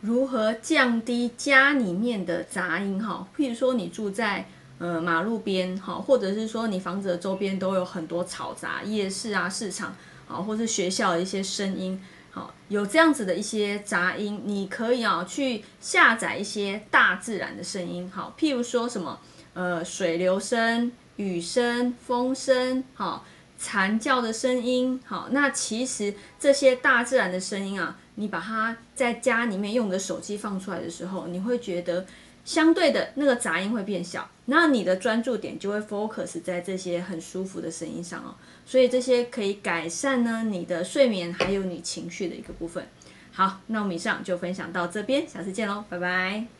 如何降低家里面的杂音哈？譬如说你住在呃马路边哈，或者是说你房子的周边都有很多嘈杂，夜市啊、市场啊，或是学校的一些声音，好，有这样子的一些杂音，你可以啊去下载一些大自然的声音，好，譬如说什么呃水流声、雨声、风声，好。蝉叫的声音，好，那其实这些大自然的声音啊，你把它在家里面用的手机放出来的时候，你会觉得相对的那个杂音会变小，那你的专注点就会 focus 在这些很舒服的声音上哦，所以这些可以改善呢你的睡眠还有你情绪的一个部分。好，那我们以上就分享到这边，下次见喽，拜拜。